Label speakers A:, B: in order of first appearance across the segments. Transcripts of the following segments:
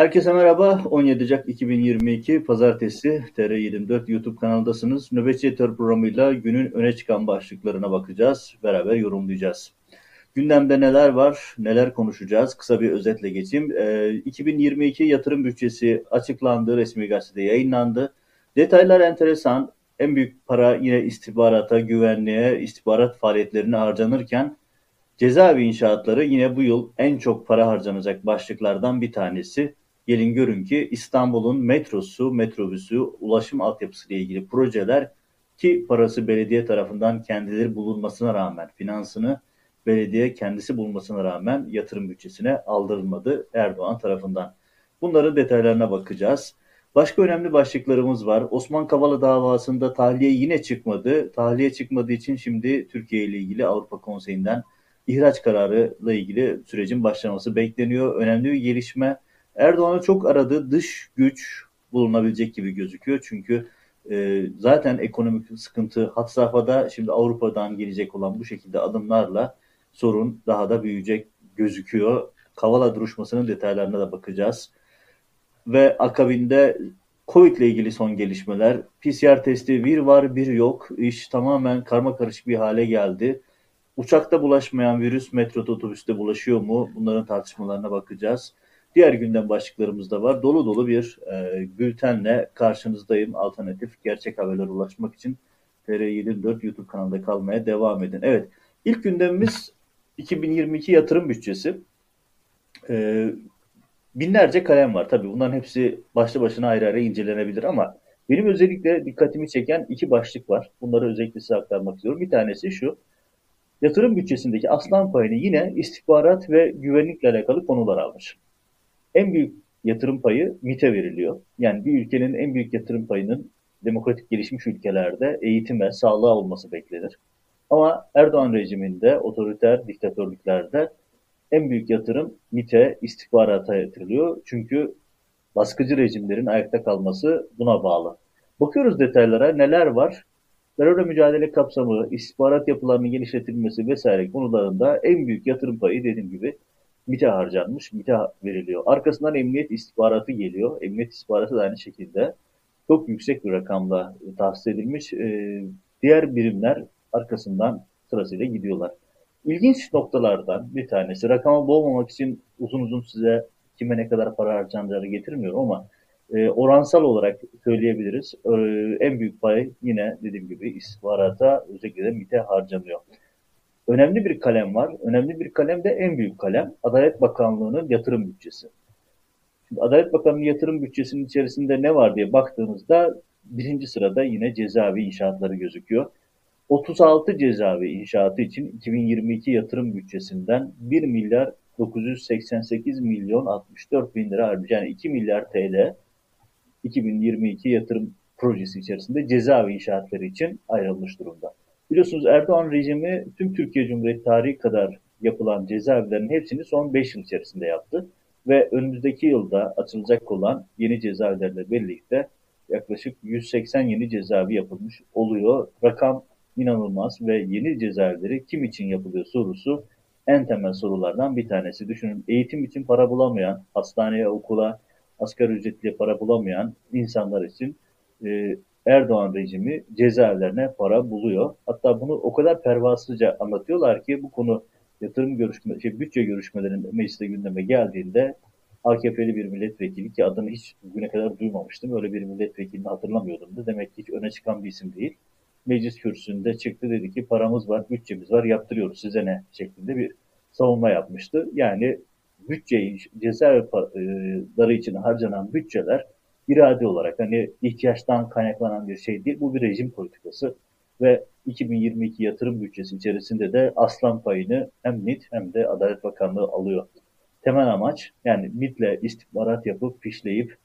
A: Herkese merhaba. 17 Ocak 2022 Pazartesi TR24 YouTube kanalındasınız. Nöbetçi Editör programıyla günün öne çıkan başlıklarına bakacağız. Beraber yorumlayacağız. Gündemde neler var, neler konuşacağız? Kısa bir özetle geçeyim. E, 2022 yatırım bütçesi açıklandı, resmi gazetede yayınlandı. Detaylar enteresan. En büyük para yine istihbarata, güvenliğe, istihbarat faaliyetlerine harcanırken cezaevi inşaatları yine bu yıl en çok para harcanacak başlıklardan bir tanesi. Gelin görün ki İstanbul'un metrosu, metrobüsü, ulaşım altyapısı ile ilgili projeler ki parası belediye tarafından kendileri bulunmasına rağmen, finansını belediye kendisi bulmasına rağmen yatırım bütçesine aldırılmadı Erdoğan tarafından. Bunların detaylarına bakacağız. Başka önemli başlıklarımız var. Osman Kavala davasında tahliye yine çıkmadı. Tahliye çıkmadığı için şimdi Türkiye ile ilgili Avrupa Konseyi'nden ihraç kararı ile ilgili sürecin başlaması bekleniyor. Önemli bir gelişme. Erdoğan'ı çok aradığı dış güç bulunabilecek gibi gözüküyor. Çünkü e, zaten ekonomik sıkıntı hat safhada şimdi Avrupa'dan gelecek olan bu şekilde adımlarla sorun daha da büyüyecek gözüküyor. Kavala duruşmasının detaylarına da bakacağız. Ve akabinde Covid ile ilgili son gelişmeler. PCR testi bir var bir yok. İş tamamen karma karışık bir hale geldi. Uçakta bulaşmayan virüs metroda otobüste bulaşıyor mu? Bunların tartışmalarına bakacağız. Diğer gündem başlıklarımız da var. Dolu dolu bir e, bültenle karşınızdayım. Alternatif gerçek haberler ulaşmak için TR24 YouTube kanalında kalmaya devam edin. Evet, ilk gündemimiz 2022 yatırım bütçesi. E, binlerce kalem var. Tabii bunların hepsi başlı başına ayrı ayrı incelenebilir ama benim özellikle dikkatimi çeken iki başlık var. Bunları özellikle size aktarmak istiyorum. Bir tanesi şu. Yatırım bütçesindeki aslan payını yine istihbarat ve güvenlikle alakalı konular almış en büyük yatırım payı MIT'e veriliyor. Yani bir ülkenin en büyük yatırım payının demokratik gelişmiş ülkelerde eğitime, sağlığa olması beklenir. Ama Erdoğan rejiminde, otoriter diktatörlüklerde en büyük yatırım MIT'e, istihbarata yatırılıyor. Çünkü baskıcı rejimlerin ayakta kalması buna bağlı. Bakıyoruz detaylara neler var? Terörle mücadele kapsamı, istihbarat yapılarının genişletilmesi vesaire konularında en büyük yatırım payı dediğim gibi MİT'e harcanmış, MİT'e veriliyor. Arkasından emniyet istihbaratı geliyor. Emniyet istihbaratı da aynı şekilde çok yüksek bir rakamla tahsis edilmiş. Ee, diğer birimler arkasından sırasıyla gidiyorlar. İlginç noktalardan bir tanesi, rakama boğmamak için uzun uzun size kime ne kadar para harcanacağını getirmiyorum ama e, oransal olarak söyleyebiliriz. E, en büyük pay yine dediğim gibi istihbarata özellikle de MİT'e harcanıyor önemli bir kalem var. Önemli bir kalem de en büyük kalem. Adalet Bakanlığı'nın yatırım bütçesi. Şimdi Adalet Bakanlığı yatırım bütçesinin içerisinde ne var diye baktığımızda birinci sırada yine cezaevi inşaatları gözüküyor. 36 cezaevi inşaatı için 2022 yatırım bütçesinden 1 milyar 988 milyon 64 bin lira harcı yani 2 milyar TL 2022 yatırım projesi içerisinde cezaevi inşaatları için ayrılmış durumda. Biliyorsunuz Erdoğan rejimi tüm Türkiye Cumhuriyeti tarihi kadar yapılan cezaevlerinin hepsini son 5 yıl içerisinde yaptı. Ve önümüzdeki yılda açılacak olan yeni cezaevlerle birlikte yaklaşık 180 yeni cezaevi yapılmış oluyor. Rakam inanılmaz ve yeni cezaevleri kim için yapılıyor sorusu en temel sorulardan bir tanesi. Düşünün eğitim için para bulamayan, hastaneye, okula, asgari ücretli para bulamayan insanlar için e, Erdoğan rejimi cezaevlerine para buluyor. Hatta bunu o kadar pervasızca anlatıyorlar ki bu konu yatırım görüşme, şey, bütçe görüşmelerinin mecliste gündeme geldiğinde AKP'li bir milletvekili ki adını hiç bugüne kadar duymamıştım. Öyle bir milletvekilini hatırlamıyordum da. Demek ki hiç öne çıkan bir isim değil. Meclis kürsüsünde çıktı dedi ki paramız var, bütçemiz var, yaptırıyoruz size ne şeklinde bir savunma yapmıştı. Yani bütçeyi, cezaevleri için harcanan bütçeler irade olarak hani ihtiyaçtan kaynaklanan bir şey değil. Bu bir rejim politikası ve 2022 yatırım bütçesi içerisinde de aslan payını hem MİT hem de Adalet Bakanlığı alıyor. Temel amaç yani MİT'le istihbarat yapıp fişleyip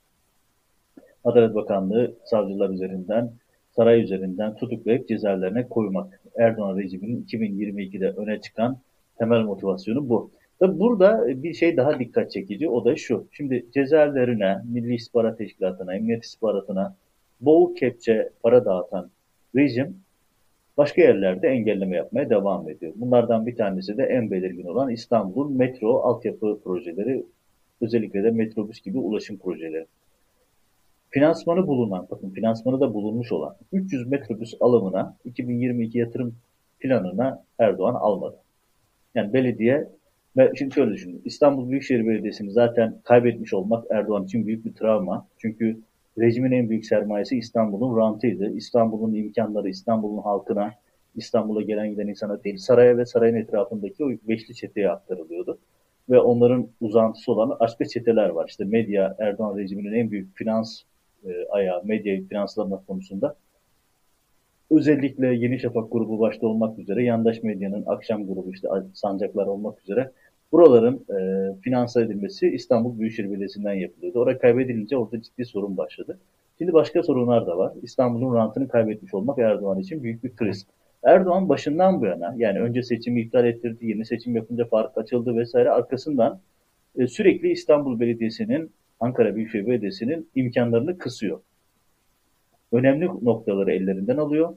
A: Adalet Bakanlığı savcılar üzerinden, saray üzerinden tutuklayıp cezaevlerine koymak. Erdoğan rejiminin 2022'de öne çıkan temel motivasyonu bu. Tabi burada bir şey daha dikkat çekici o da şu. Şimdi cezaevlerine, Milli İstihbarat Teşkilatı'na, Emniyet İstihbaratı'na bol kepçe para dağıtan rejim başka yerlerde engelleme yapmaya devam ediyor. Bunlardan bir tanesi de en belirgin olan İstanbul'un metro altyapı projeleri Özellikle de metrobüs gibi ulaşım projeleri. Finansmanı bulunan, bakın finansmanı da bulunmuş olan 300 metrobüs alımına 2022 yatırım planına Erdoğan almadı. Yani belediye şimdi şöyle düşünün. İstanbul Büyükşehir Belediyesi'ni zaten kaybetmiş olmak Erdoğan için büyük bir travma. Çünkü rejimin en büyük sermayesi İstanbul'un rantıydı. İstanbul'un imkanları, İstanbul'un halkına, İstanbul'a gelen giden insana değil, saraya ve sarayın etrafındaki o beşli çeteye aktarılıyordu. Ve onların uzantısı olan başka çeteler var. İşte medya, Erdoğan rejiminin en büyük finans e, ayağı, medyayı finanslama konusunda özellikle Yeni Şafak grubu başta olmak üzere, yandaş medyanın akşam grubu işte sancaklar olmak üzere buraların e, finanse edilmesi İstanbul Büyükşehir Belediyesi'nden yapılıyordu. Orada kaybedilince orada ciddi sorun başladı. Şimdi başka sorunlar da var. İstanbul'un rantını kaybetmiş olmak Erdoğan için büyük bir kriz. Erdoğan başından bu yana yani önce seçimi iptal ettirdi, yeni seçim yapınca fark açıldı vesaire arkasından e, sürekli İstanbul Belediyesi'nin, Ankara Büyükşehir Belediyesi'nin imkanlarını kısıyor. Önemli noktaları ellerinden alıyor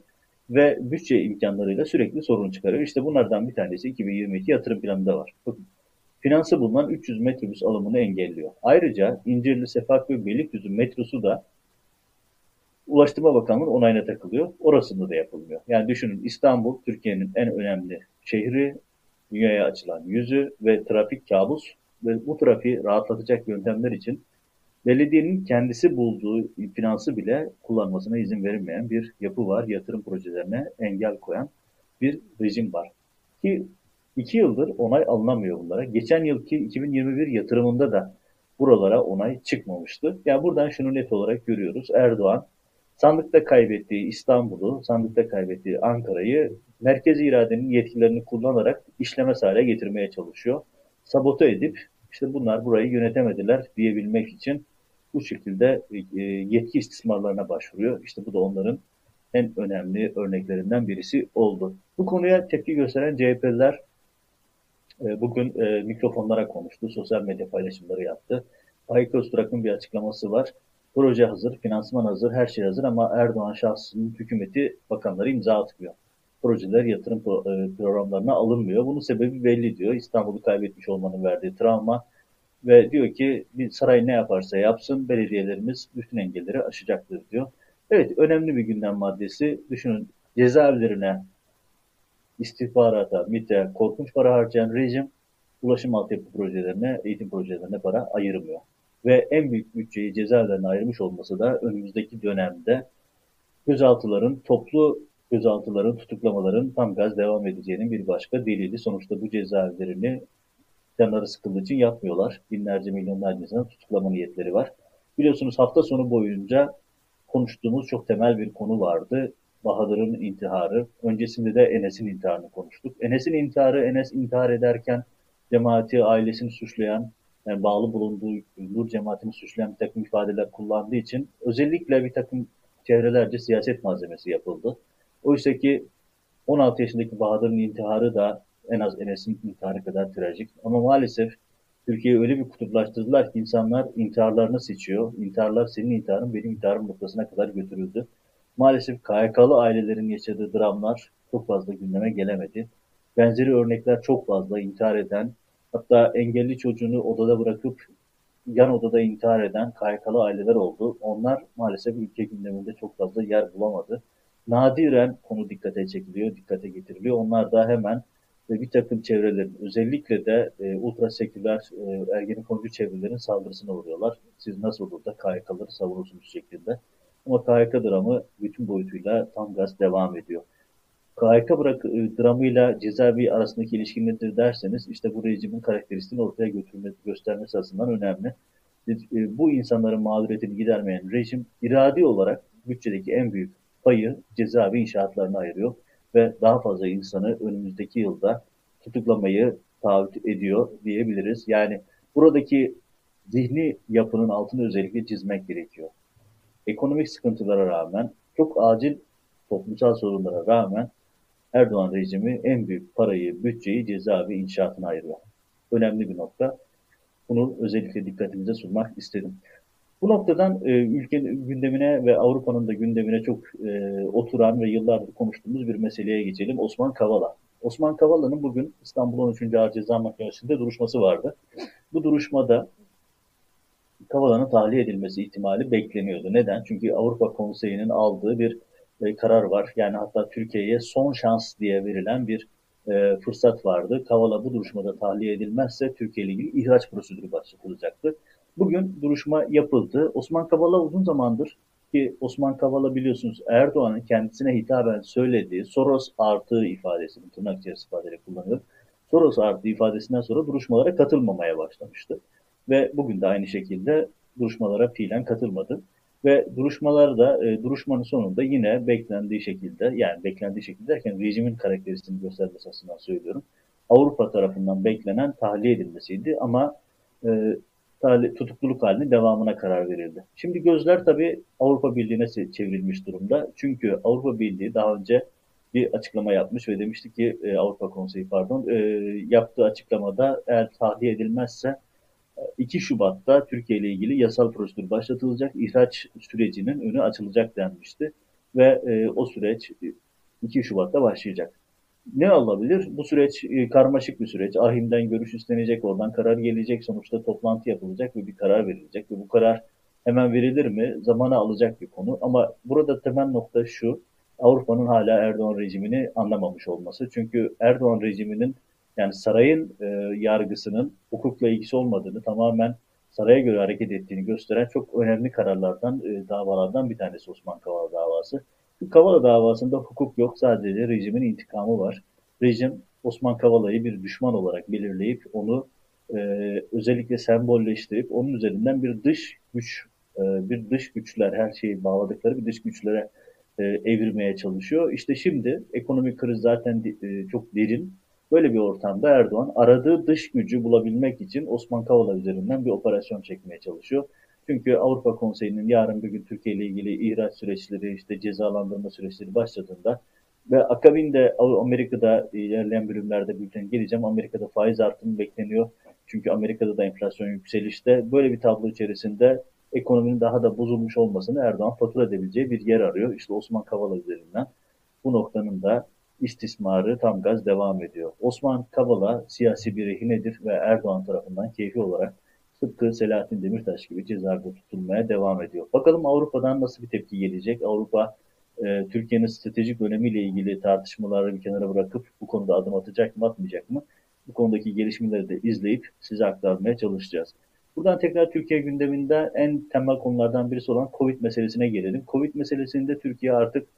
A: ve bütçe imkanlarıyla sürekli sorun çıkarıyor. İşte bunlardan bir tanesi 2022 yatırım planında var. Bakın, finansı bulunan 300 metrobüs alımını engelliyor. Ayrıca İncirli, Sefaköy, Beylikdüzü metrosu da Ulaştırma Bakanlığı'nın onayına takılıyor. Orasında da yapılmıyor. Yani düşünün İstanbul Türkiye'nin en önemli şehri, dünyaya açılan yüzü ve trafik kabus ve bu trafiği rahatlatacak yöntemler için belediyenin kendisi bulduğu finansı bile kullanmasına izin verilmeyen bir yapı var. Yatırım projelerine engel koyan bir rejim var. Ki iki yıldır onay alınamıyor bunlara. Geçen yılki 2021 yatırımında da buralara onay çıkmamıştı. Yani buradan şunu net olarak görüyoruz. Erdoğan sandıkta kaybettiği İstanbul'u, sandıkta kaybettiği Ankara'yı merkezi iradenin yetkilerini kullanarak işlemez hale getirmeye çalışıyor. Sabote edip işte bunlar burayı yönetemediler diyebilmek için bu şekilde e, yetki istismarlarına başvuruyor. İşte bu da onların en önemli örneklerinden birisi oldu. Bu konuya tepki gösteren CHP'liler e, bugün e, mikrofonlara konuştu, sosyal medya paylaşımları yaptı. Faik Öztürk'ün bir açıklaması var. Proje hazır, finansman hazır, her şey hazır ama Erdoğan şahsının hükümeti bakanları imza atmıyor. Projeler yatırım programlarına alınmıyor. Bunun sebebi belli diyor. İstanbul'u kaybetmiş olmanın verdiği travma, ve diyor ki bir saray ne yaparsa yapsın belediyelerimiz bütün engelleri aşacaktır diyor. Evet önemli bir gündem maddesi. Düşünün cezaevlerine, istihbarata, MİT'e korkunç para harcayan rejim ulaşım altyapı projelerine, eğitim projelerine para ayırmıyor. Ve en büyük bütçeyi cezaevlerine ayırmış olması da önümüzdeki dönemde gözaltıların, toplu gözaltıların, tutuklamaların tam gaz devam edeceğinin bir başka delili. Sonuçta bu cezaevlerini canları sıkıldığı için yapmıyorlar. Binlerce milyonlarca insanın tutuklama niyetleri var. Biliyorsunuz hafta sonu boyunca konuştuğumuz çok temel bir konu vardı. Bahadır'ın intiharı. Öncesinde de Enes'in intiharını konuştuk. Enes'in intiharı, Enes intihar ederken cemaati, ailesini suçlayan, yani bağlı bulunduğu Nur cemaatini suçlayan bir takım ifadeler kullandığı için özellikle bir takım çevrelerce siyaset malzemesi yapıldı. Oysa ki 16 yaşındaki Bahadır'ın intiharı da en az Enes'in intiharı kadar trajik. Ama maalesef Türkiye'yi öyle bir kutuplaştırdılar ki insanlar intiharlarını seçiyor. İntiharlar senin intiharın benim intiharım noktasına kadar götürüldü. Maalesef KYK'lı ailelerin yaşadığı dramlar çok fazla gündeme gelemedi. Benzeri örnekler çok fazla intihar eden, hatta engelli çocuğunu odada bırakıp yan odada intihar eden KYK'lı aileler oldu. Onlar maalesef ülke gündeminde çok fazla yer bulamadı. Nadiren konu dikkate çekiliyor, dikkate getiriliyor. Onlar da hemen ve bir takım çevrelerin özellikle de e, ultra seküler e, ergenikonucu çevrelerin saldırısına uğruyorlar. Siz nasıl olur da KYK'ları savunursunuz şeklinde. Ama KYK dramı bütün boyutuyla tam gaz devam ediyor. KYK bırak, e, dramıyla cezaevi arasındaki ilişki nedir derseniz işte bu rejimin karakteristiğini ortaya götürme, göstermesi açısından önemli. E, bu insanların mağduriyetini gidermeyen rejim iradi olarak bütçedeki en büyük payı cezaevi inşaatlarına ayırıyor ve daha fazla insanı önümüzdeki yılda tutuklamayı taahhüt ediyor diyebiliriz. Yani buradaki zihni yapının altını özellikle çizmek gerekiyor. Ekonomik sıkıntılara rağmen, çok acil toplumsal sorunlara rağmen Erdoğan rejimi en büyük parayı, bütçeyi cezaevi inşaatına ayırıyor. Önemli bir nokta. Bunu özellikle dikkatinize sunmak istedim. Bu noktadan e, ülkenin gündemine ve Avrupa'nın da gündemine çok e, oturan ve yıllardır konuştuğumuz bir meseleye geçelim. Osman Kavala. Osman Kavala'nın bugün İstanbul 13. Ağır Ceza Mahkemesi'nde duruşması vardı. Bu duruşmada Kavala'nın tahliye edilmesi ihtimali bekleniyordu. Neden? Çünkü Avrupa Konseyi'nin aldığı bir e, karar var. Yani hatta Türkiye'ye son şans diye verilen bir e, fırsat vardı. Kavala bu duruşmada tahliye edilmezse Türkiye ile ilgili ihraç prosedürü başlatılacaktı. Bugün duruşma yapıldı. Osman Kavala uzun zamandır ki Osman Kavala biliyorsunuz Erdoğan'ın kendisine hitaben söylediği Soros artı ifadesini tırnak içerisinde ifadeyle kullanıyor. Soros artı ifadesinden sonra duruşmalara katılmamaya başlamıştı. Ve bugün de aynı şekilde duruşmalara fiilen katılmadı. Ve duruşmalarda, e, duruşmanın sonunda yine beklendiği şekilde, yani beklendiği şekilde derken rejimin karakterisini göstermesi açısından söylüyorum. Avrupa tarafından beklenen tahliye edilmesiydi ama e, tutukluluk halini devamına karar verildi. Şimdi gözler tabii Avrupa Birliği'ne çevrilmiş durumda. Çünkü Avrupa Birliği daha önce bir açıklama yapmış ve demişti ki e, Avrupa Konseyi pardon e, yaptığı açıklamada eğer tahliye edilmezse 2 Şubat'ta Türkiye ile ilgili yasal prosedür başlatılacak, ihraç sürecinin önü açılacak denmişti ve e, o süreç 2 Şubat'ta başlayacak. Ne olabilir? Bu süreç e, karmaşık bir süreç. Ahim'den görüş istenecek, oradan karar gelecek, sonuçta toplantı yapılacak ve bir karar verilecek ve bu karar hemen verilir mi? Zamana alacak bir konu ama burada temel nokta şu, Avrupa'nın hala Erdoğan rejimini anlamamış olması. Çünkü Erdoğan rejiminin yani sarayın e, yargısının hukukla ilgisi olmadığını tamamen saraya göre hareket ettiğini gösteren çok önemli kararlardan, e, davalardan bir tanesi Osman Kavala davası. Bu Kavala davasında hukuk yok, sadece rejimin intikamı var. Rejim Osman Kavala'yı bir düşman olarak belirleyip onu e, özellikle sembolleştirip onun üzerinden bir dış güç, e, bir dış güçler her şeyi bağladıkları bir dış güçlere e, evirmeye çalışıyor. İşte şimdi ekonomik kriz zaten e, çok derin Böyle bir ortamda Erdoğan aradığı dış gücü bulabilmek için Osman Kavala üzerinden bir operasyon çekmeye çalışıyor. Çünkü Avrupa Konseyi'nin yarın bir gün Türkiye ile ilgili ihraç süreçleri, işte cezalandırma süreçleri başladığında ve akabinde Amerika'da ilerleyen bölümlerde bülten geleceğim. Amerika'da faiz artımı bekleniyor. Çünkü Amerika'da da enflasyon yükselişte. Böyle bir tablo içerisinde ekonominin daha da bozulmuş olmasını Erdoğan fatura edebileceği bir yer arıyor. İşte Osman Kavala üzerinden bu noktanın da istismarı tam gaz devam ediyor. Osman Kavala siyasi bir rehinedir ve Erdoğan tarafından keyfi olarak tıpkı Selahattin Demirtaş gibi cezaevinde tutulmaya devam ediyor. Bakalım Avrupa'dan nasıl bir tepki gelecek? Avrupa e, Türkiye'nin stratejik önemiyle ilgili tartışmaları bir kenara bırakıp bu konuda adım atacak mı atmayacak mı? Bu konudaki gelişmeleri de izleyip size aktarmaya çalışacağız. Buradan tekrar Türkiye gündeminde en temel konulardan birisi olan Covid meselesine gelelim. Covid meselesinde Türkiye artık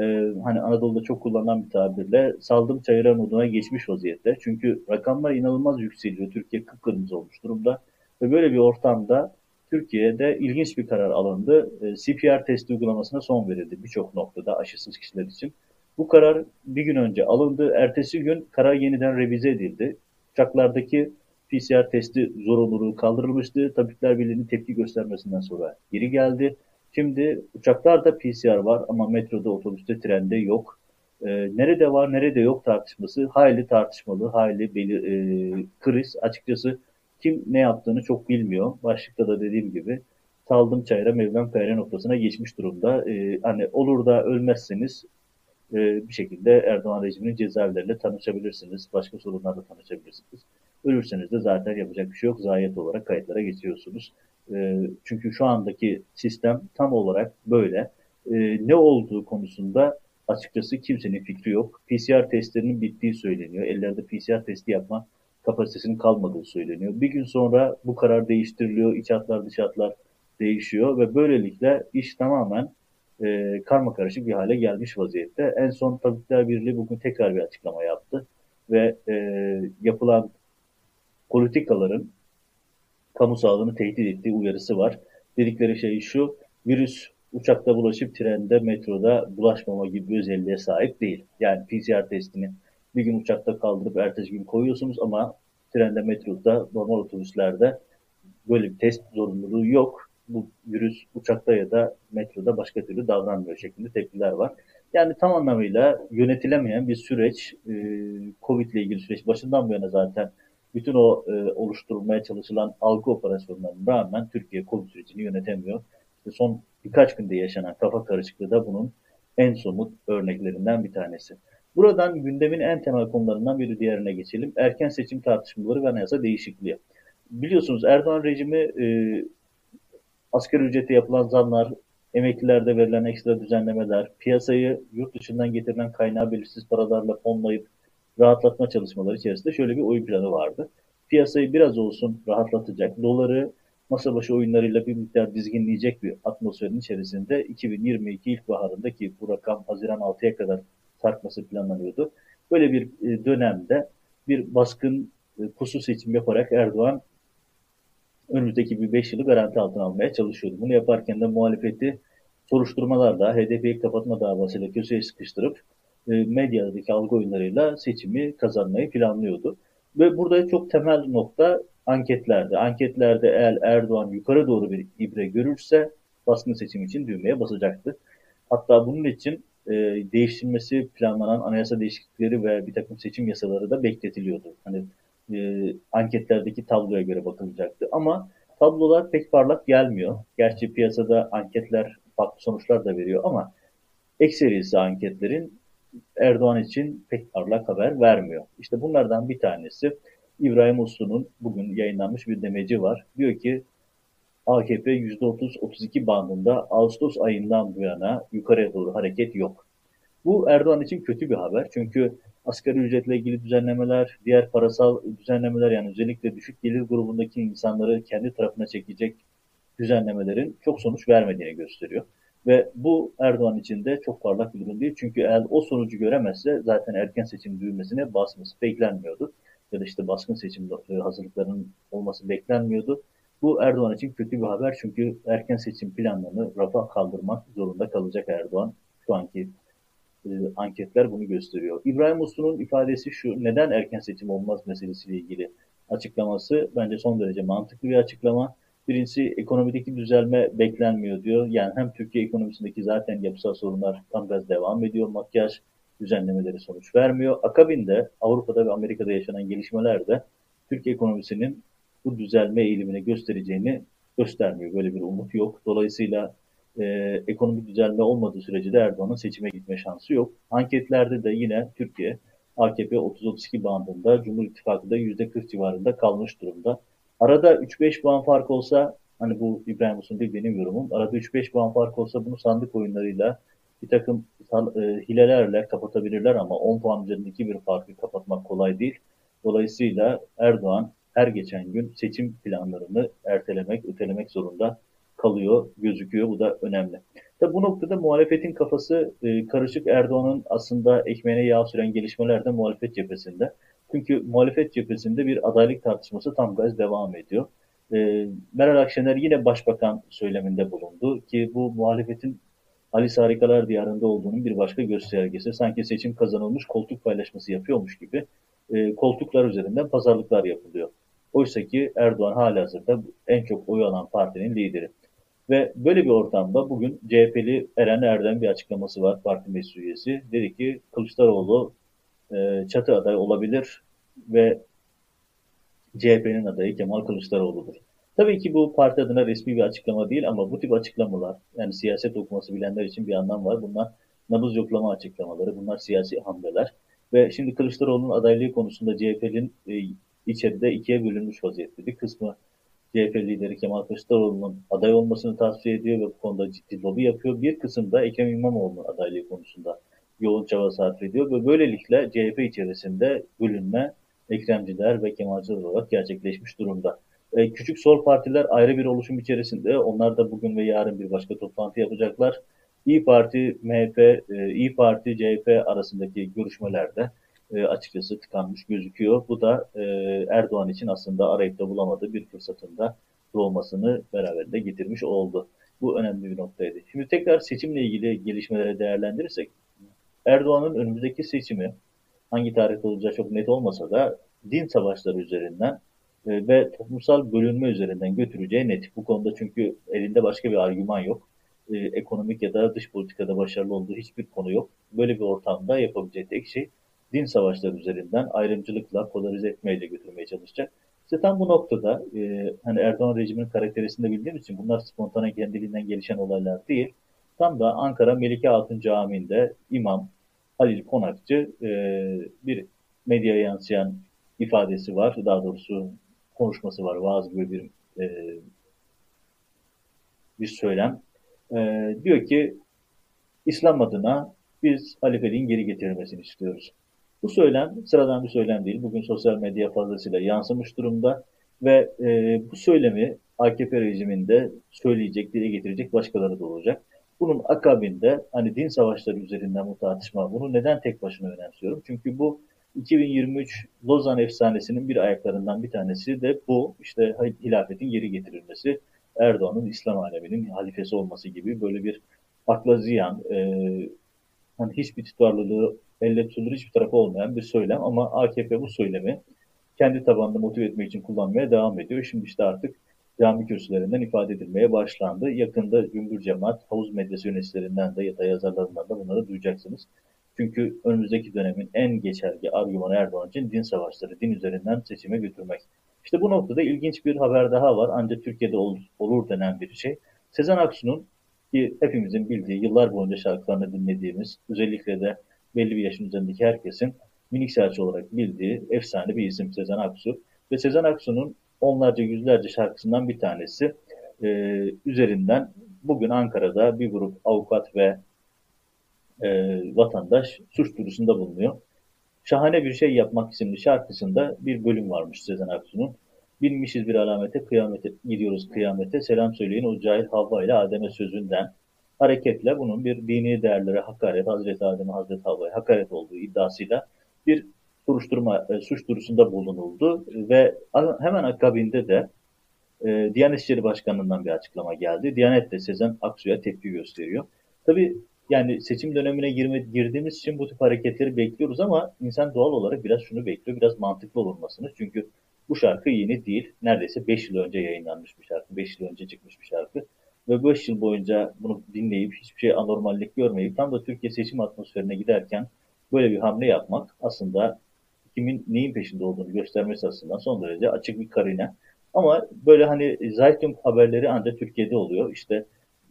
A: e, hani Anadolu'da çok kullanılan bir tabirle saldım çayıra moduna geçmiş vaziyette. Çünkü rakamlar inanılmaz yükseliyor. Türkiye kıpkırmızı olmuş durumda. Ve böyle bir ortamda Türkiye'de ilginç bir karar alındı. E, CPR testi uygulamasına son verildi birçok noktada aşısız kişiler için. Bu karar bir gün önce alındı. Ertesi gün karar yeniden revize edildi. Uçaklardaki PCR testi zorunluluğu kaldırılmıştı. Tabipler Birliği'nin tepki göstermesinden sonra geri geldi. Şimdi uçaklarda PCR var ama metroda, otobüste, trende yok. E, nerede var, nerede yok tartışması hayli tartışmalı, hayli belir, e, kriz. Açıkçası kim ne yaptığını çok bilmiyor. Başlıkta da dediğim gibi saldım çayra Mevlam kayra noktasına geçmiş durumda. E, hani olur da ölmezseniz e, bir şekilde Erdoğan rejiminin cezaevleriyle tanışabilirsiniz. Başka sorunlarla tanışabilirsiniz. Ölürseniz de zaten yapacak bir şey yok. Zayiat olarak kayıtlara geçiyorsunuz. E, çünkü şu andaki sistem tam olarak böyle. E, ne olduğu konusunda açıkçası kimsenin fikri yok. PCR testlerinin bittiği söyleniyor. Ellerde PCR testi yapma kapasitesinin kalmadığı söyleniyor. Bir gün sonra bu karar değiştiriliyor. İç hatlar dış hatlar değişiyor ve böylelikle iş tamamen e, karma karışık bir hale gelmiş vaziyette. En son Tabipler Birliği bugün tekrar bir açıklama yaptı ve e, yapılan politikaların kamu sağlığını tehdit ettiği uyarısı var. Dedikleri şey şu, virüs uçakta bulaşıp trende, metroda bulaşmama gibi bir özelliğe sahip değil. Yani PCR testini bir gün uçakta kaldırıp ertesi gün koyuyorsunuz ama trende, metroda, normal otobüslerde böyle bir test zorunluluğu yok. Bu virüs uçakta ya da metroda başka türlü davranmıyor şeklinde tepkiler var. Yani tam anlamıyla yönetilemeyen bir süreç, Covid ile ilgili süreç başından bu yana zaten bütün o e, oluşturulmaya çalışılan algı operasyonlarına rağmen Türkiye Covid sürecini yönetemiyor. İşte son birkaç günde yaşanan kafa karışıklığı da bunun en somut örneklerinden bir tanesi. Buradan gündemin en temel konularından biri diğerine geçelim. Erken seçim tartışmaları ve anayasa değişikliği. Biliyorsunuz Erdoğan rejimi e, asgari ücrete yapılan zamlar, emeklilerde verilen ekstra düzenlemeler, piyasayı yurt dışından getirilen kaynağı belirsiz paralarla fonlayıp rahatlatma çalışmaları içerisinde şöyle bir oyun planı vardı. Piyasayı biraz olsun rahatlatacak, doları masa başı oyunlarıyla bir miktar dizginleyecek bir atmosferin içerisinde 2022 ilkbaharında ki bu rakam Haziran 6'ya kadar sarkması planlanıyordu. Böyle bir e, dönemde bir baskın e, pusu seçim yaparak Erdoğan önümüzdeki bir 5 yılı garanti altına almaya çalışıyordu. Bunu yaparken de muhalefeti soruşturmalarla HDP'yi kapatma davasıyla köşeye sıkıştırıp medyadaki algı oyunlarıyla seçimi kazanmayı planlıyordu. Ve burada çok temel nokta anketlerde. Anketlerde eğer Erdoğan yukarı doğru bir ibre görürse baskın seçim için düğmeye basacaktı. Hatta bunun için e, değiştirilmesi planlanan anayasa değişiklikleri ve bir takım seçim yasaları da bekletiliyordu. Hani e, anketlerdeki tabloya göre bakılacaktı. Ama tablolar pek parlak gelmiyor. Gerçi piyasada anketler farklı sonuçlar da veriyor ama ekserisi anketlerin Erdoğan için pek parlak haber vermiyor. İşte bunlardan bir tanesi İbrahim Uslu'nun bugün yayınlanmış bir demeci var. Diyor ki AKP %30-32 bandında Ağustos ayından bu yana yukarıya doğru hareket yok. Bu Erdoğan için kötü bir haber. Çünkü asgari ücretle ilgili düzenlemeler, diğer parasal düzenlemeler yani özellikle düşük gelir grubundaki insanları kendi tarafına çekecek düzenlemelerin çok sonuç vermediğini gösteriyor. Ve bu Erdoğan için de çok parlak bir durum değil. Çünkü eğer o sonucu göremezse zaten erken seçim düğmesine basması beklenmiyordu. Ya da işte baskın seçim hazırlıklarının olması beklenmiyordu. Bu Erdoğan için kötü bir haber çünkü erken seçim planlarını rafa kaldırmak zorunda kalacak Erdoğan. Şu anki e, anketler bunu gösteriyor. İbrahim Uslu'nun ifadesi şu, neden erken seçim olmaz meselesiyle ilgili açıklaması bence son derece mantıklı bir açıklama. Birincisi ekonomideki düzelme beklenmiyor diyor. Yani hem Türkiye ekonomisindeki zaten yapısal sorunlar tam gaz devam ediyor. Makyaj düzenlemeleri sonuç vermiyor. Akabinde Avrupa'da ve Amerika'da yaşanan gelişmeler de Türkiye ekonomisinin bu düzelme eğilimini göstereceğini göstermiyor. Böyle bir umut yok. Dolayısıyla e, ekonomik düzelme olmadığı sürece de Erdoğan'ın seçime gitme şansı yok. Anketlerde de yine Türkiye AKP 30-32 bandında, Cumhur İttifakı da %40 civarında kalmış durumda. Arada 3-5 puan fark olsa, hani bu İbrahim Usun değil benim yorumum, arada 3-5 puan fark olsa bunu sandık oyunlarıyla bir takım e, hilelerle kapatabilirler ama 10 puan üzerindeki bir farkı kapatmak kolay değil. Dolayısıyla Erdoğan her geçen gün seçim planlarını ertelemek, ötelemek zorunda kalıyor, gözüküyor. Bu da önemli. Tabi bu noktada muhalefetin kafası e, karışık. Erdoğan'ın aslında ekmeğine yağ süren gelişmeler de muhalefet cephesinde. Çünkü muhalefet cephesinde bir adaylık tartışması tam gaz devam ediyor. E, Meral Akşener yine başbakan söyleminde bulundu ki bu muhalefetin Alice Harikalar Diyarı'nda olduğunun bir başka göstergesi. Sanki seçim kazanılmış koltuk paylaşması yapıyormuş gibi e, koltuklar üzerinden pazarlıklar yapılıyor. Oysa ki Erdoğan hala hazırda en çok oy alan partinin lideri. Ve böyle bir ortamda bugün CHP'li Eren Erdem bir açıklaması var parti meclis üyesi. Dedi ki Kılıçdaroğlu e, çatı aday olabilir ve CHP'nin adayı Kemal Kılıçdaroğlu'dur. Tabii ki bu parti adına resmi bir açıklama değil ama bu tip açıklamalar yani siyaset okuması bilenler için bir anlam var. Bunlar nabız yoklama açıklamaları, bunlar siyasi hamleler. Ve şimdi Kılıçdaroğlu'nun adaylığı konusunda CHP'nin e, içeride ikiye bölünmüş vaziyette. Bir kısmı CHP lideri Kemal Kılıçdaroğlu'nun aday olmasını tavsiye ediyor ve bu konuda ciddi lobi yapıyor. Bir kısım da Ekrem İmamoğlu'nun adaylığı konusunda yoğun çaba sarf ediyor ve böylelikle CHP içerisinde bölünme Ekremciler ve Kemalciler olarak gerçekleşmiş durumda. E, küçük sol partiler ayrı bir oluşum içerisinde. Onlar da bugün ve yarın bir başka toplantı yapacaklar. İyi Parti, MHP, e, İyi Parti, CHP arasındaki görüşmelerde e, açıkçası tıkanmış gözüküyor. Bu da e, Erdoğan için aslında arayıp da bulamadığı bir fırsatında doğmasını beraberinde getirmiş oldu. Bu önemli bir noktaydı. Şimdi tekrar seçimle ilgili gelişmelere değerlendirirsek, Erdoğan'ın önümüzdeki seçimi hangi tarihte olacağı çok net olmasa da din savaşları üzerinden e, ve toplumsal bölünme üzerinden götüreceği net. Bu konuda çünkü elinde başka bir argüman yok. E, ekonomik ya da dış politikada başarılı olduğu hiçbir konu yok. Böyle bir ortamda yapabileceği tek şey din savaşları üzerinden ayrımcılıkla, polarize etmeyle götürmeye çalışacak. İşte tam bu noktada e, hani Erdoğan rejiminin karakterisini bildiğim için bunlar spontane kendiliğinden gelişen olaylar değil. Tam da Ankara Melike Hatun Camii'nde İmam Halil Konakçı e, bir medyaya yansıyan ifadesi var. Daha doğrusu konuşması var. Vaaz gibi bir e, bir söylem. E, diyor ki İslam adına biz halifeliğin geri getirilmesini istiyoruz. Bu söylem sıradan bir söylem değil. Bugün sosyal medya fazlasıyla yansımış durumda ve e, bu söylemi AKP rejiminde söyleyecek, dile getirecek başkaları da olacak. Bunun akabinde hani din savaşları üzerinden bu tartışma, bunu neden tek başına önemsiyorum? Çünkü bu 2023 Lozan efsanesinin bir ayaklarından bir tanesi de bu. İşte hilafetin geri getirilmesi, Erdoğan'ın İslam aleminin halifesi olması gibi böyle bir akla ziyan, e, hani hiçbir tutarlılığı elle tutulur hiçbir tarafı olmayan bir söylem ama AKP bu söylemi kendi tabanını motive etmek için kullanmaya devam ediyor. Şimdi işte artık cami kürsülerinden ifade edilmeye başlandı. Yakında Cümbür Cemaat, havuz medyası yöneticilerinden de ya da yazarlarından da bunları duyacaksınız. Çünkü önümüzdeki dönemin en geçerli argümanı Erdoğan için din savaşları, din üzerinden seçime götürmek. İşte bu noktada ilginç bir haber daha var. Ancak Türkiye'de olur, olur denen bir şey. Sezen Aksu'nun ki hepimizin bildiği, yıllar boyunca şarkılarını dinlediğimiz, özellikle de belli bir yaşın üzerindeki herkesin minik serçe olarak bildiği efsane bir isim Sezen Aksu. Ve Sezen Aksu'nun onlarca yüzlerce şarkısından bir tanesi e, üzerinden bugün Ankara'da bir grup avukat ve e, vatandaş suç duyurusunda bulunuyor. Şahane bir şey yapmak isimli şarkısında bir bölüm varmış Sezen Aksu'nun. Binmişiz bir alamete, kıyamete gidiyoruz kıyamete, selam söyleyin o cahil Havva ile Adem'e sözünden hareketle bunun bir dini değerlere hakaret, Hazreti Adem'e, Hazreti Havva'ya hakaret olduğu iddiasıyla bir soruşturma, e, suç duyurusunda bulunuldu ve hemen akabinde de e, Diyanet İşleri Başkanlığı'ndan bir açıklama geldi. Diyanet de Sezen Aksu'ya tepki gösteriyor. Tabii yani seçim dönemine girme, girdiğimiz için bu tip hareketleri bekliyoruz ama insan doğal olarak biraz şunu bekliyor, biraz mantıklı olmasını. Çünkü bu şarkı yeni değil. Neredeyse 5 yıl önce yayınlanmış bir şarkı, 5 yıl önce çıkmış bir şarkı. Ve 5 yıl boyunca bunu dinleyip hiçbir şey anormallik görmeyip tam da Türkiye seçim atmosferine giderken böyle bir hamle yapmak aslında kimin neyin peşinde olduğunu göstermesi açısından son derece açık bir karine. Ama böyle hani Zaytun haberleri ancak Türkiye'de oluyor. İşte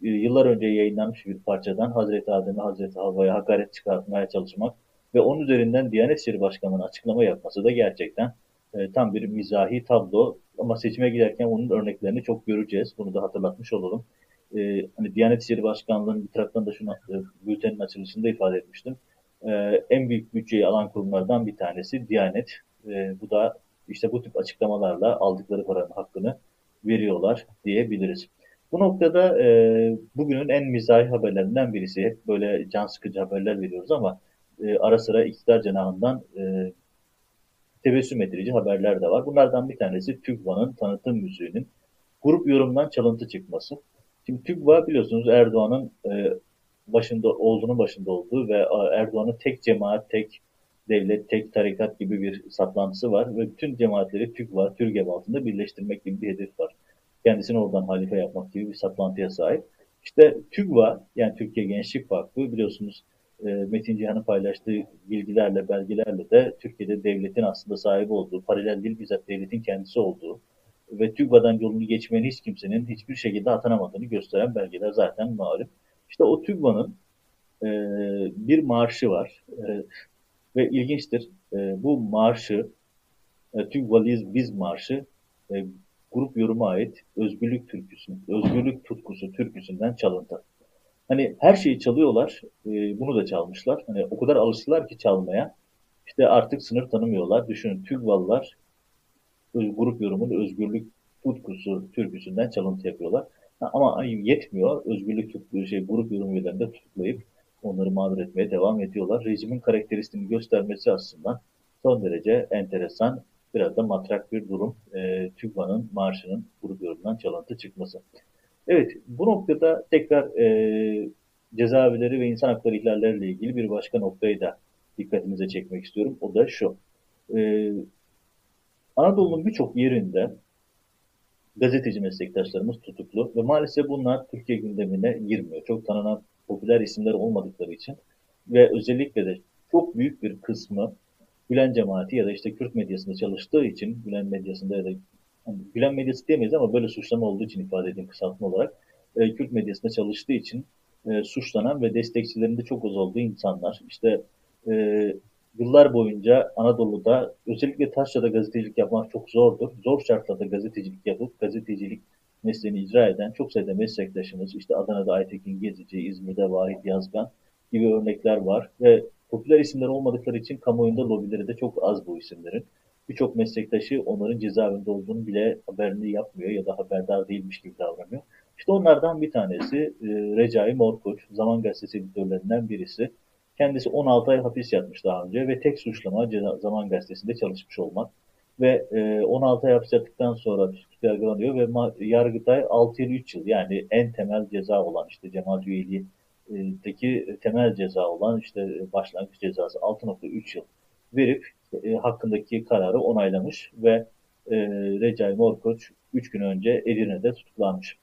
A: e, yıllar önce yayınlanmış bir parçadan Hazreti Adem'e, Hazreti Havva'ya hakaret çıkartmaya çalışmak ve onun üzerinden Diyanet İşleri Başkanı'nın açıklama yapması da gerçekten e, tam bir mizahi tablo. Ama seçime giderken onun örneklerini çok göreceğiz. Bunu da hatırlatmış olalım. E, hani Diyanet İşleri Başkanlığı'nın bir taraftan da şunu e, bültenin açılışında ifade etmiştim. E, en büyük bütçeyi alan kurumlardan bir tanesi Diyanet. E, bu da işte bu tip açıklamalarla aldıkları paranın hakkını veriyorlar diyebiliriz. Bu noktada e, bugünün en mizahi haberlerinden birisi. Hep böyle can sıkıcı haberler veriyoruz ama e, ara sıra iktidar cenahından e, tebessüm ettirici haberler de var. Bunlardan bir tanesi TÜGVA'nın tanıtım müziğinin grup yorumdan çalıntı çıkması. Şimdi TÜGVA biliyorsunuz Erdoğan'ın e, başında olduğunun başında olduğu ve Erdoğan'ın tek cemaat, tek devlet, tek tarikat gibi bir saplantısı var ve bütün cemaatleri TÜGVA, TÜRGEV altında birleştirmek gibi bir hedef var kendisini oradan halife yapmak gibi bir saplantıya sahip. İşte TÜGVA yani Türkiye Gençlik Vakfı biliyorsunuz e, Metin Cihan'ın paylaştığı bilgilerle, belgelerle de Türkiye'de devletin aslında sahibi olduğu, paralel değil bizzat devletin kendisi olduğu ve TÜGVA'dan yolunu geçmeyen hiç kimsenin hiçbir şekilde atanamadığını gösteren belgeler zaten malum. İşte o TÜGVA'nın e, bir marşı var e, ve ilginçtir. E, bu marşı e, TÜGVA'lıyız biz marşı e, grup yoruma ait özgürlük türküsü, özgürlük tutkusu türküsünden çalıntı. Hani her şeyi çalıyorlar, e, bunu da çalmışlar. Hani o kadar alıştılar ki çalmaya. İşte artık sınır tanımıyorlar. Düşünün TÜGVAL'lar grup yorumun özgürlük tutkusu türküsünden çalıntı yapıyorlar. Ama yetmiyor. Özgürlük tutkusu şey grup yorum üyelerini tutuklayıp onları mağdur etmeye devam ediyorlar. Rejimin karakteristiğini göstermesi aslında son derece enteresan biraz da matrak bir durum. E, TÜGVA'nın marşının grup yorumundan çalıntı çıkması. Evet, bu noktada tekrar e, cezaevleri ve insan hakları ihlalleriyle ilgili bir başka noktayı da dikkatinize çekmek istiyorum. O da şu. E, Anadolu'nun birçok yerinde gazeteci meslektaşlarımız tutuklu ve maalesef bunlar Türkiye gündemine girmiyor. Çok tanınan popüler isimler olmadıkları için ve özellikle de çok büyük bir kısmı Gülen cemaati ya da işte Kürt medyasında çalıştığı için Gülen medyasında ya da yani Gülen medyası diyemeyiz ama böyle suçlama olduğu için ifade edeyim kısaltma olarak e, Kürt medyasında çalıştığı için e, suçlanan ve destekçilerinde çok az olduğu insanlar. İşte e, yıllar boyunca Anadolu'da özellikle Taşra'da gazetecilik yapmak çok zordur. Zor şartlarda gazetecilik yapıp gazetecilik mesleğini icra eden çok sayıda meslektaşımız, işte Adana'da Aytekin Gezici, İzmir'de Vahit Yazgan gibi örnekler var ve popüler isimler olmadıkları için kamuoyunda lobileri de çok az bu isimlerin. Birçok meslektaşı onların cezaevinde olduğunu bile haberini yapmıyor ya da haberdar değilmiş gibi davranıyor. İşte onlardan bir tanesi e, Recai Morkoç, Zaman Gazetesi editörlerinden birisi. Kendisi 16 ay hapis yatmış daha önce ve tek suçlama Zaman Gazetesi'nde çalışmış olmak. Ve e, 16 ay hapis yattıktan sonra tutuklu yargılanıyor ve Yargıtay 6 yıl 3 yıl yani en temel ceza olan işte cemaat üyeliğindeki temel ceza olan işte başlangıç cezası 6.3 yıl verip e, hakkındaki kararı onaylamış ve e, Recai Morkoç 3 gün önce Edirne'de tutuklanmış.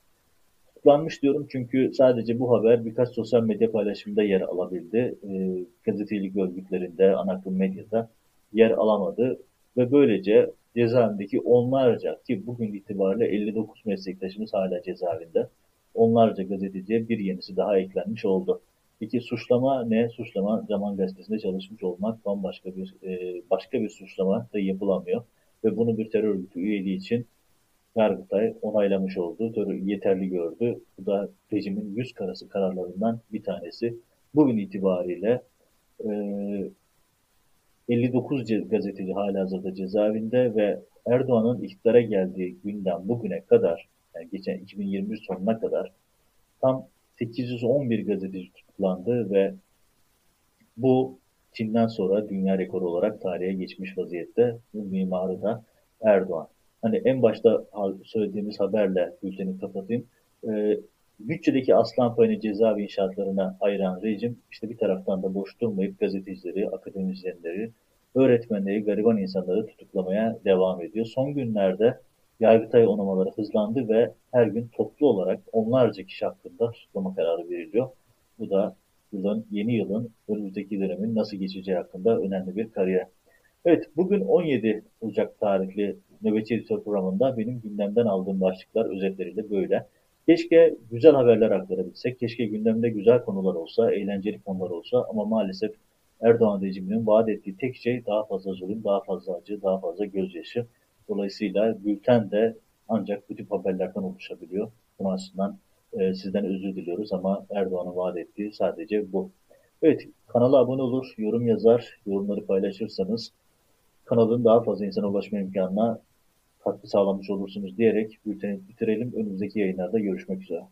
A: Tutuklanmış diyorum çünkü sadece bu haber birkaç sosyal medya paylaşımında yer alabildi. E, gazetecilik örgütlerinde, ana akım medyada yer alamadı ve böylece cezaevindeki onlarca ki bugün itibariyle 59 meslektaşımız hala cezaevinde. Onlarca gazeteciye bir yenisi daha eklenmiş oldu. Peki suçlama ne? Suçlama Zaman Gazetesi'nde çalışmış olmak bambaşka bir e, başka bir suçlama da yapılamıyor. Ve bunu bir terör örgütü üyeliği için Yargıtay onaylamış oldu, yeterli gördü. Bu da rejimin yüz karası kararlarından bir tanesi. Bugün itibariyle e, 59 gazeteci hala hazırda cezaevinde ve Erdoğan'ın iktidara geldiği günden bugüne kadar, yani geçen 2021 sonuna kadar tam 811 gazeteci tutuklandı ve bu Çin'den sonra dünya rekoru olarak tarihe geçmiş vaziyette. Bu mimarı da Erdoğan. Hani en başta söylediğimiz haberle bülteni kapatayım. Ee, bütçedeki aslan payını cezaevi inşaatlarına ayıran rejim işte bir taraftan da boş durmayıp gazetecileri, akademisyenleri, öğretmenleri, gariban insanları tutuklamaya devam ediyor. Son günlerde Yargıtay onamaları hızlandı ve her gün toplu olarak onlarca kişi hakkında tutuklama kararı veriliyor. Bu da yılın, yeni yılın önümüzdeki dönemin nasıl geçeceği hakkında önemli bir kariyer. Evet, bugün 17 Ocak tarihli Nöbetçi Editör programında benim gündemden aldığım başlıklar özetleriyle böyle. Keşke güzel haberler aktarabilsek, keşke gündemde güzel konular olsa, eğlenceli konular olsa ama maalesef Erdoğan rejiminin vaat ettiği tek şey daha fazla zulüm, daha fazla acı, daha fazla gözyaşı. Dolayısıyla bülten de ancak bu tip haberlerden oluşabiliyor. Bunun aslında e, sizden özür diliyoruz ama Erdoğan'ın vaat ettiği sadece bu. Evet, kanala abone olur, yorum yazar, yorumları paylaşırsanız kanalın daha fazla insana ulaşma imkanına katkı sağlamış olursunuz diyerek bülteni bitirelim. Önümüzdeki yayınlarda görüşmek üzere.